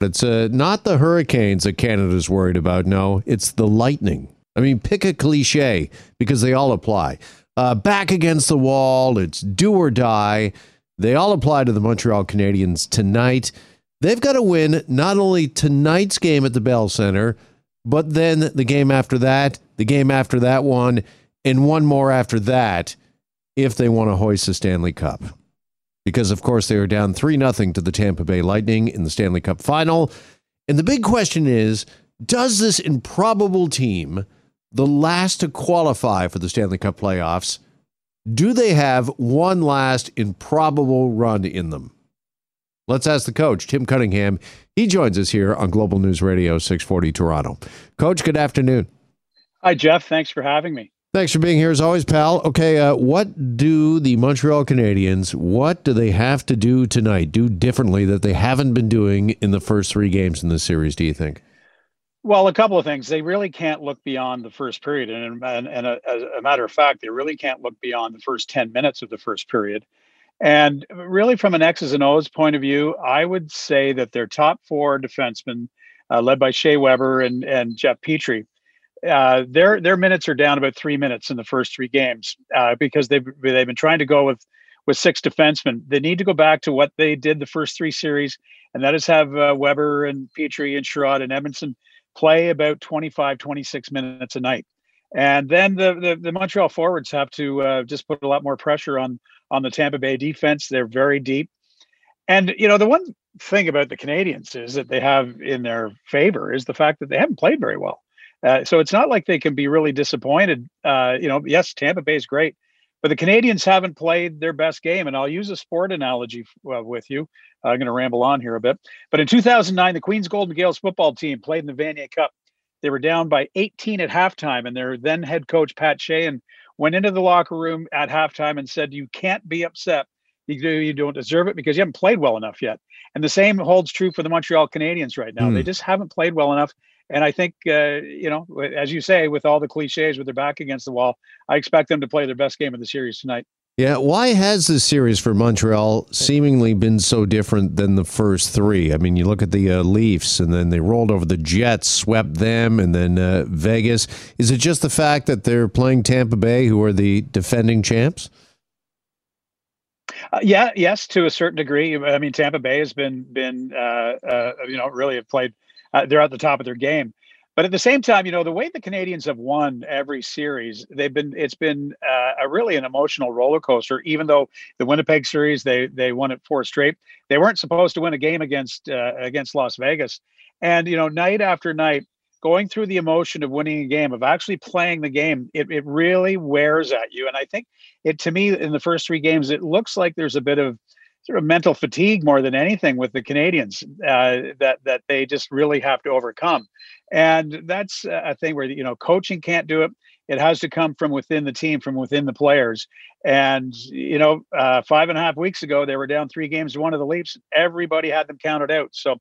It's uh, not the hurricanes that Canada's worried about. No, it's the lightning. I mean, pick a cliche because they all apply. Uh, back against the wall, it's do or die. They all apply to the Montreal Canadiens tonight. They've got to win not only tonight's game at the Bell Center, but then the game after that, the game after that one, and one more after that if they want to hoist the Stanley Cup. Because, of course, they are down 3 0 to the Tampa Bay Lightning in the Stanley Cup final. And the big question is does this improbable team, the last to qualify for the Stanley Cup playoffs, do they have one last improbable run in them? Let's ask the coach, Tim Cunningham. He joins us here on Global News Radio 640 Toronto. Coach, good afternoon. Hi, Jeff. Thanks for having me. Thanks for being here as always, pal. Okay, uh, what do the Montreal Canadiens, what do they have to do tonight, do differently that they haven't been doing in the first three games in this series, do you think? Well, a couple of things. They really can't look beyond the first period. And, and, and a, as a matter of fact, they really can't look beyond the first 10 minutes of the first period. And really, from an X's and O's point of view, I would say that their top four defensemen, uh, led by Shea Weber and, and Jeff Petry, uh, their their minutes are down about three minutes in the first three games uh, because they've they've been trying to go with with six defensemen. They need to go back to what they did the first three series, and that is have uh, Weber and Petry and Chiarot and Edmundson play about 25, 26 minutes a night. And then the, the, the Montreal forwards have to uh, just put a lot more pressure on on the Tampa Bay defense. They're very deep. And you know, the one thing about the Canadians is that they have in their favor is the fact that they haven't played very well. Uh, so it's not like they can be really disappointed. Uh, you know, yes, Tampa Bay is great, but the Canadians haven't played their best game. And I'll use a sport analogy uh, with you. I'm going to ramble on here a bit. But in 2009, the Queens Golden Gaels football team played in the Vanier Cup. They were down by 18 at halftime, and their then head coach Pat Sheahan went into the locker room at halftime and said, "You can't be upset. You, you don't deserve it because you haven't played well enough yet." And the same holds true for the Montreal Canadiens right now. Mm. They just haven't played well enough. And I think, uh, you know, as you say, with all the cliches, with their back against the wall, I expect them to play their best game of the series tonight. Yeah, why has this series for Montreal seemingly been so different than the first three? I mean, you look at the uh, Leafs, and then they rolled over the Jets, swept them, and then uh, Vegas. Is it just the fact that they're playing Tampa Bay, who are the defending champs? Uh, yeah, yes, to a certain degree. I mean, Tampa Bay has been been uh, uh, you know really have played. Uh, they're at the top of their game. But at the same time, you know, the way the Canadians have won every series, they've been it's been uh, a really an emotional roller coaster. Even though the Winnipeg series they they won it four straight, they weren't supposed to win a game against uh, against Las Vegas. And you know, night after night, going through the emotion of winning a game, of actually playing the game, it it really wears at you. And I think it to me in the first three games, it looks like there's a bit of sort of mental fatigue more than anything with the Canadians uh, that that they just really have to overcome, and that's a thing where you know coaching can't do it. It has to come from within the team, from within the players. And you know, uh, five and a half weeks ago, they were down three games one of the Leafs. Everybody had them counted out. So,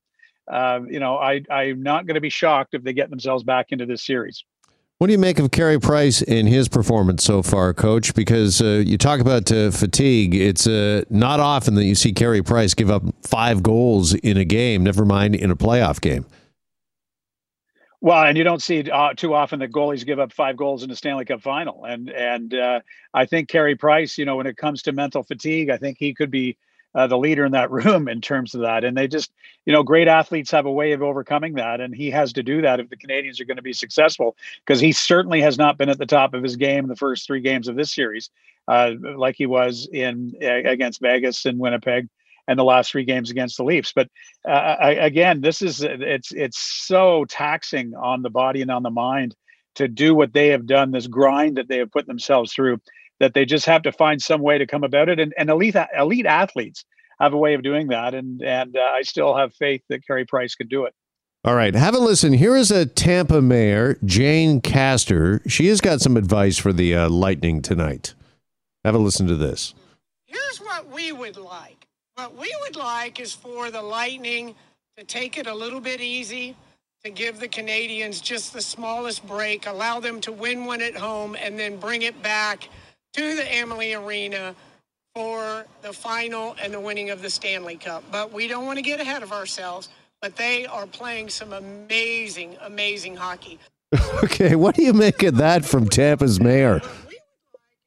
uh, you know, I I'm not going to be shocked if they get themselves back into this series. What do you make of Carey Price in his performance so far, Coach? Because uh, you talk about uh, fatigue. It's uh, not often that you see Carey Price give up five goals in a game, never mind in a playoff game. Well, and you don't see uh, too often that goalies give up five goals in a Stanley Cup final. And and uh, I think Carey Price, you know, when it comes to mental fatigue, I think he could be uh, the leader in that room in terms of that. And they just, you know, great athletes have a way of overcoming that. And he has to do that if the Canadians are going to be successful, because he certainly has not been at the top of his game the first three games of this series, uh, like he was in against Vegas and Winnipeg and the last three games against the Leafs. But uh, I, again, this is it's it's so taxing on the body and on the mind to do what they have done, this grind that they have put themselves through that they just have to find some way to come about it. And, and elite elite athletes have a way of doing that. And and uh, I still have faith that Carey Price could do it. All right, have a listen. Here is a Tampa mayor, Jane Castor. She has got some advice for the uh, Lightning tonight. Have a listen to this. Here's what we would like. What we would like is for the Lightning to take it a little bit easy, to give the Canadians just the smallest break, allow them to win one at home, and then bring it back to the Amalie Arena for the final and the winning of the Stanley Cup. But we don't want to get ahead of ourselves. but they are playing some amazing, amazing hockey. okay, what do you make of that from Tampa's mayor?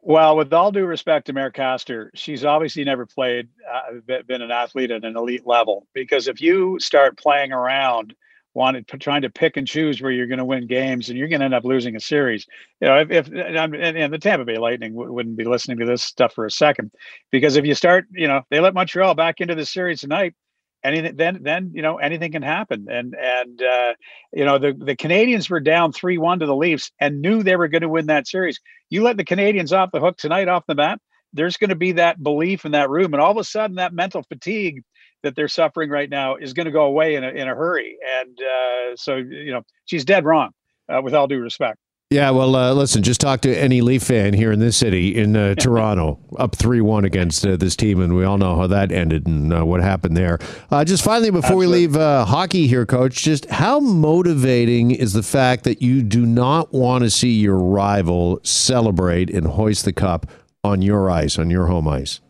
Well, with all due respect to Mayor Castor, she's obviously never played, uh, been an athlete at an elite level. Because if you start playing around, wanted trying to pick and choose where you're going to win games, and you're going to end up losing a series. You know, if, if and, and the Tampa Bay Lightning w- wouldn't be listening to this stuff for a second, because if you start, you know, they let Montreal back into the series tonight anything then then you know anything can happen and and uh, you know the the Canadiens were down 3-1 to the Leafs and knew they were going to win that series you let the Canadians off the hook tonight off the bat there's going to be that belief in that room and all of a sudden that mental fatigue that they're suffering right now is going to go away in a, in a hurry and uh, so you know she's dead wrong uh, with all due respect yeah, well, uh, listen, just talk to any Leaf fan here in this city, in uh, Toronto, up 3 1 against uh, this team, and we all know how that ended and uh, what happened there. Uh, just finally, before Absolutely. we leave uh, hockey here, coach, just how motivating is the fact that you do not want to see your rival celebrate and hoist the cup on your ice, on your home ice?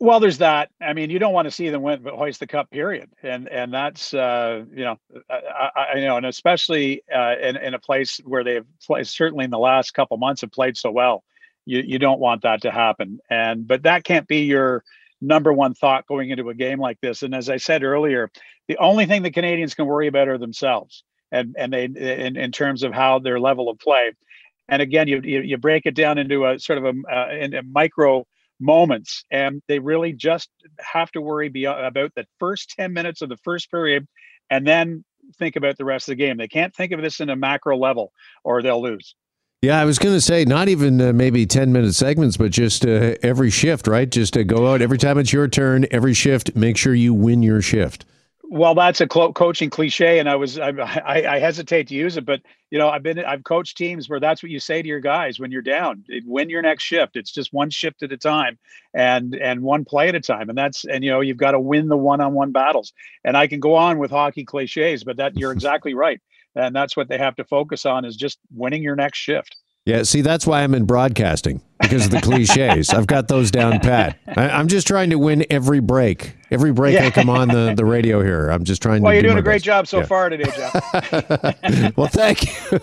Well, there's that. I mean, you don't want to see them win, but hoist the cup. Period. And and that's uh, you know, I, I, you know, and especially uh, in in a place where they've played, certainly in the last couple months have played so well, you you don't want that to happen. And but that can't be your number one thought going into a game like this. And as I said earlier, the only thing the Canadians can worry about are themselves, and and they in in terms of how their level of play. And again, you you, you break it down into a sort of a, uh, in a micro moments and they really just have to worry about the first 10 minutes of the first period and then think about the rest of the game. They can't think of this in a macro level or they'll lose. Yeah, I was going to say not even uh, maybe 10 minute segments, but just uh, every shift, right? Just to go out every time it's your turn, every shift, make sure you win your shift well, that's a coaching cliche, and I was I, I, I, hesitate to use it, but you know I've been I've coached teams where that's what you say to your guys when you're down. Win your next shift. It's just one shift at a time, and and one play at a time, and that's and you know you've got to win the one-on-one battles. And I can go on with hockey cliches, but that you're exactly right, and that's what they have to focus on is just winning your next shift. Yeah, see, that's why I'm in broadcasting because of the cliches. I've got those down pat. I, am just trying to win every break. Every break yeah. I come on the, the radio here. I'm just trying well, to. Well, you're doing a great best. job so yeah. far today, Jeff. well, thank you.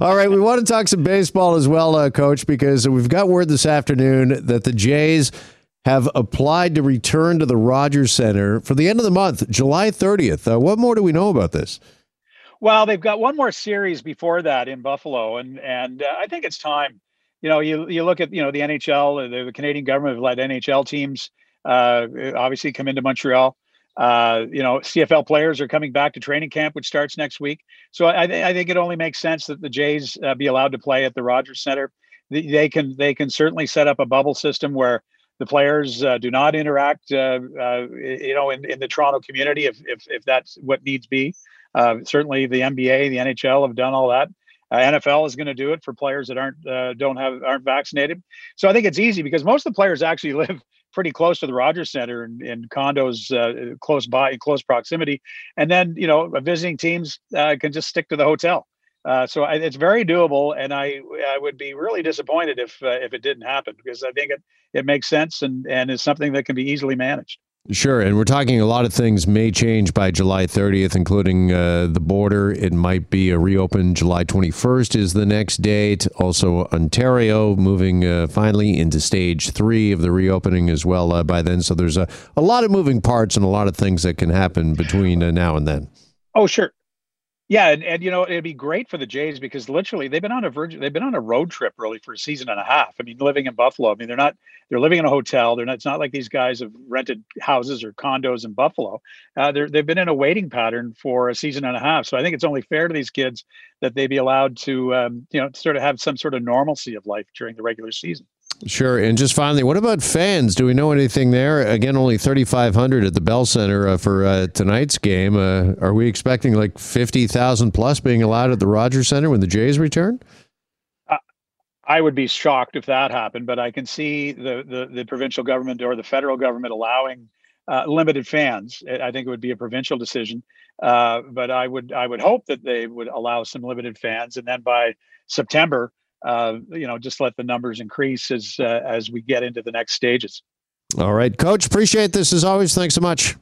All right, we want to talk some baseball as well, uh, Coach, because we've got word this afternoon that the Jays have applied to return to the Rogers Center for the end of the month, July 30th. Uh, what more do we know about this? Well, they've got one more series before that in Buffalo, and and uh, I think it's time. You know, you you look at you know the NHL, the, the Canadian government have let NHL teams uh, obviously come into Montreal. Uh, you know, CFL players are coming back to training camp, which starts next week. So I, I think it only makes sense that the Jays uh, be allowed to play at the Rogers Center. They can they can certainly set up a bubble system where the players uh, do not interact, uh, uh, you know, in, in the Toronto community if, if, if that's what needs be. Uh, certainly, the NBA, the NHL have done all that. Uh, NFL is going to do it for players that aren't uh, don't have aren't vaccinated. So I think it's easy because most of the players actually live pretty close to the Rogers Center and in, condos uh, close by, in close proximity. And then you know, visiting teams uh, can just stick to the hotel. Uh, so I, it's very doable, and I I would be really disappointed if if it didn't happen because I think it it makes sense and and is something that can be easily managed. Sure, and we're talking a lot of things may change by July 30th, including uh, the border. It might be a reopen July 21st is the next date. Also, Ontario moving uh, finally into stage three of the reopening as well uh, by then. So there's a, a lot of moving parts and a lot of things that can happen between uh, now and then. Oh, sure. Yeah, and, and you know it'd be great for the Jays because literally they've been on a virgin, they've been on a road trip really for a season and a half. I mean, living in Buffalo. I mean, they're not they're living in a hotel. They're not. It's not like these guys have rented houses or condos in Buffalo. Uh, they're they've been in a waiting pattern for a season and a half. So I think it's only fair to these kids that they be allowed to um, you know sort of have some sort of normalcy of life during the regular season. Sure. And just finally, what about fans? Do we know anything there? Again, only 3,500 at the Bell Center uh, for uh, tonight's game. Uh, are we expecting like 50,000 plus being allowed at the Rogers Center when the Jays return? I would be shocked if that happened, but I can see the, the, the provincial government or the federal government allowing uh, limited fans. I think it would be a provincial decision, uh, but I would I would hope that they would allow some limited fans, and then by September, uh, you know, just let the numbers increase as uh, as we get into the next stages. All right, Coach. Appreciate this as always. Thanks so much.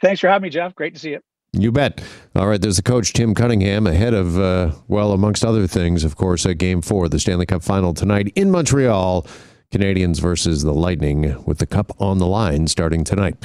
Thanks for having me, Jeff. Great to see you. You bet. All right, there's the coach, Tim Cunningham, ahead of, uh, well, amongst other things, of course, at game four, the Stanley Cup final tonight in Montreal. Canadians versus the Lightning with the cup on the line starting tonight.